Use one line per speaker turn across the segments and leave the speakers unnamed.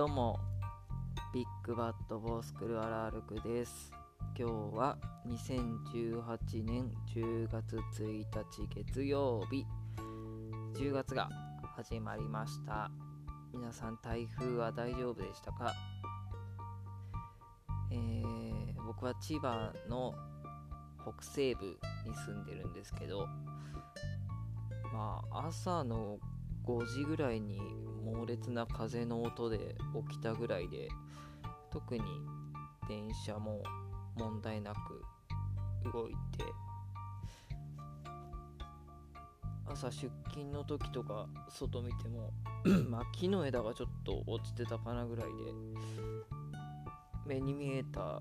どうもビッグバットボースクルアラルクです。今日は2018年10月1日月曜日。10月が始まりました。皆さん台風は大丈夫でしたか？えー、僕は千葉の北西部に住んでるんですけどまあ朝の5時ぐらいに猛烈な風の音で起きたぐらいで特に電車も問題なく動いて朝出勤の時とか外見ても まあ木の枝がちょっと落ちてたかなぐらいで目に見えた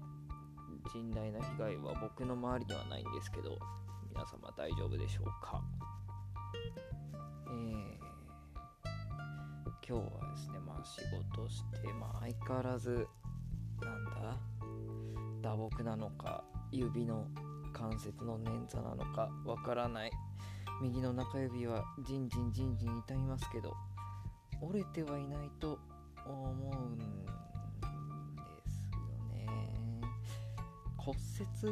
甚大な被害は僕の周りにはないんですけど皆様大丈夫でしょうか？えー今日はですねまあ仕事してまあ相変わらずなんだ打撲なのか指の関節の捻挫なのかわからない。右の中指はじんじんじんじん痛みますけど折れてはいないと思うんですよね。骨折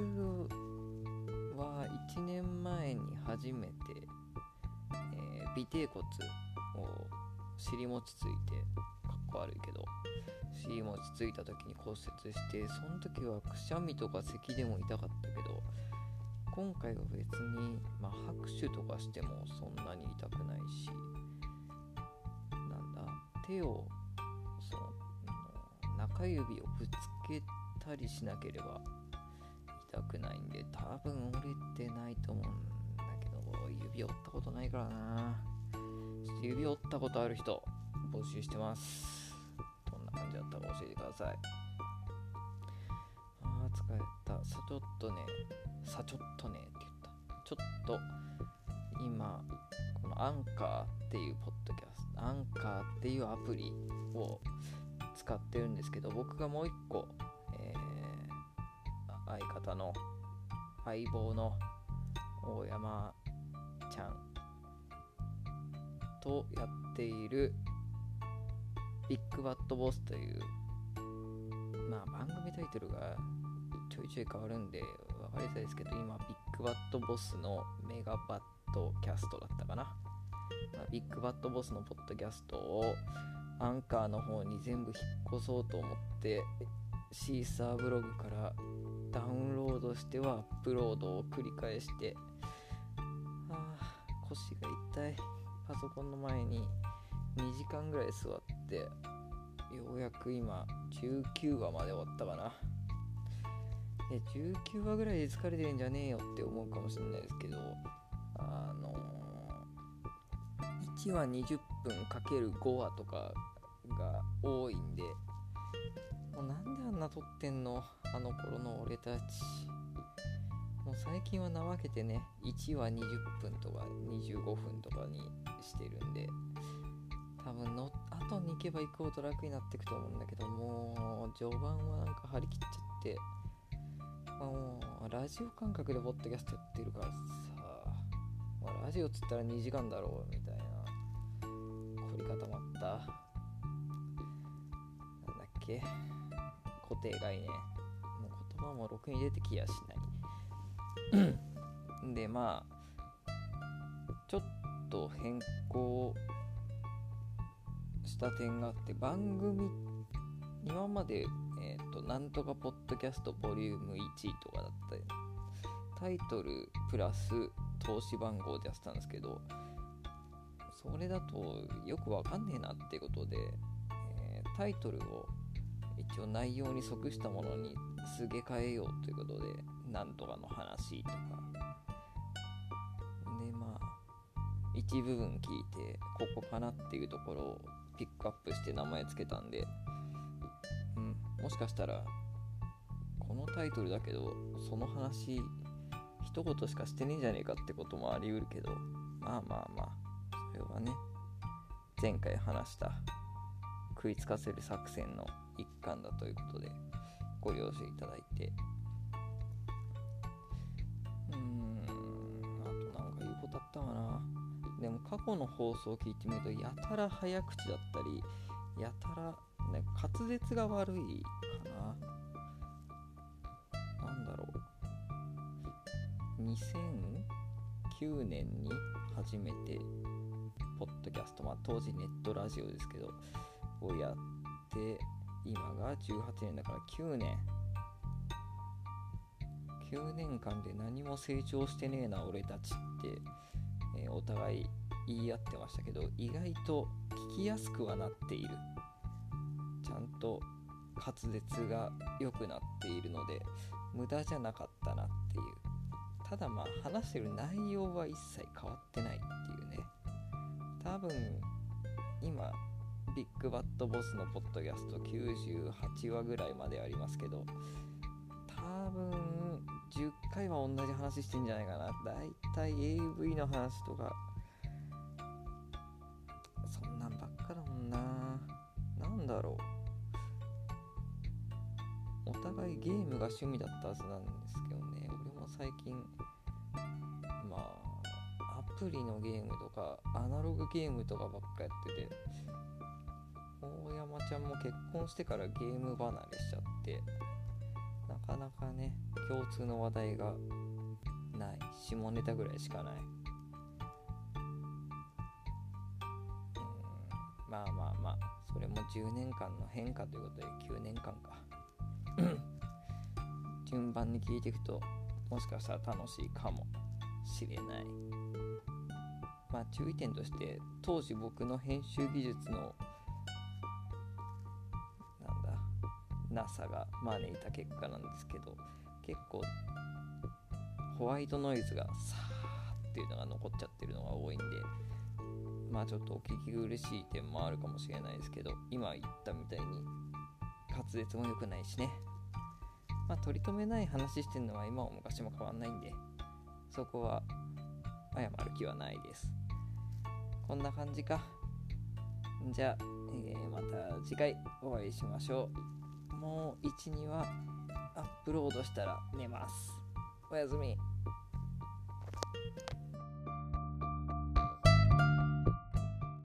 は1年前に初めて、えー、尾てい骨を尻餅ついてかっこ悪いけど尻餅ついた時に骨折してその時はくしゃみとか咳でも痛かったけど今回は別に、まあ、拍手とかしてもそんなに痛くないしなんだ手をその中指をぶつけたりしなければ痛くないんで多分折れてないと思うんだけど指折ったことないからな。指折ったことある人募集してます。どんな感じだったか教えてください。あー疲れた。さちょっとねさちょっとねって言った。ちょっと今このアンカーっていうポッドキャストアンカーっていうアプリを使ってるんですけど僕がもう一個、えー、相方の相棒の大山ちゃんとやっているビッグバットボスというまあ番組タイトルがちょいちょい変わるんで分かりづらいですけど今ビッグバットボスのメガバットキャストだったかな、まあ、ビッグバットボスのポッドキャストをアンカーの方に全部引っ越そうと思ってシーサーブログからダウンロードしてはアップロードを繰り返してああ腰が痛い。ソコンの前に2時間ぐらい座ってようやく今19話まで終わったかな。え19話ぐらいで疲れてるんじゃねえよって思うかもしれないですけどあのー、1話20分かける5話とかが多いんでもうなんであんな撮ってんの？あの頃の俺たち。もう最近は怠けてね1話20分とか25分とかにしてるんで多分の後に行けば行くほど楽になっていくと思うんだけどもう序盤はなんか張り切っちゃってもうラジオ感覚でポッドキャストやってるからさ、まあ、ラジオっつったら2時間だろうみたいな凝り固まったなんだっけ固定概念もう言葉もろくに出てきやしない。でまあちょっと変更した点があって番組今まで、えーと、なんとかポッドキャストボリューム1とかだった。りタイトルプラス投資番号でやってたんですけどそれだとよくわかんねえなってことで、えー、タイトルを一応内容に即したものにすげ替えようということでなんとかの話とか。でまあ一部分聞いてここかなっていうところをピックアップして名前つけたんで、うん、もしかしたらこのタイトルだけどその話一言しかしてねえじゃねえかってこともありうるけど。まあまあまあそれはね前回話した食いつかせる作戦の一環だということでご了承いただいて。過去の放送を聞いてみるとやたら早口だったりやたらね滑舌が悪いかな。なんだろう2009年に初めてポッドキャスト、まあ、当時ネットラジオですけどをやって今が18年だから9年。9年間で何も成長してねえな俺たちって、えー、お互い言い合ってましたけど意外と聞きやすくはなっている。ちゃんと滑舌が良くなっているので無駄じゃなかったなっていう。ただまあ話してる内容は一切変わってないっていうね。多分今ビッグバットボスのポッドキャスト98話ぐらいまでありますけど多分10回は同じ話してんじゃないかな。だいたい AV の話とかだろう。お互いゲームが趣味だったはずなんですけどね。俺も最近まあアプリのゲームとかアナログゲームとかばっかやってて大山ちゃんも結婚してからゲーム離れしちゃってなかなかね共通の話題がない。下ネタぐらいしかない。うんまあまあまあ。それも10年間の変化ということで9年間か。順番に聞いていくともしかしたら楽しいかもしれない。まあ注意点として当時僕の編集技術のなんだ NASA が招いた結果なんですけど結構ホワイトノイズがさーっていうのが残っちゃってるのが多いんでまあちょっとお聞き苦しい点もあるかもしれないですけど今言ったみたいに滑舌も良くないしね。まあ取り留めない話してるのは今も昔も変わんないんでそこは謝る気はないです。こんな感じか。じゃあ、えー、また次回お会いしましょう。もう12話アップロードしたら寝ます。おやすみ。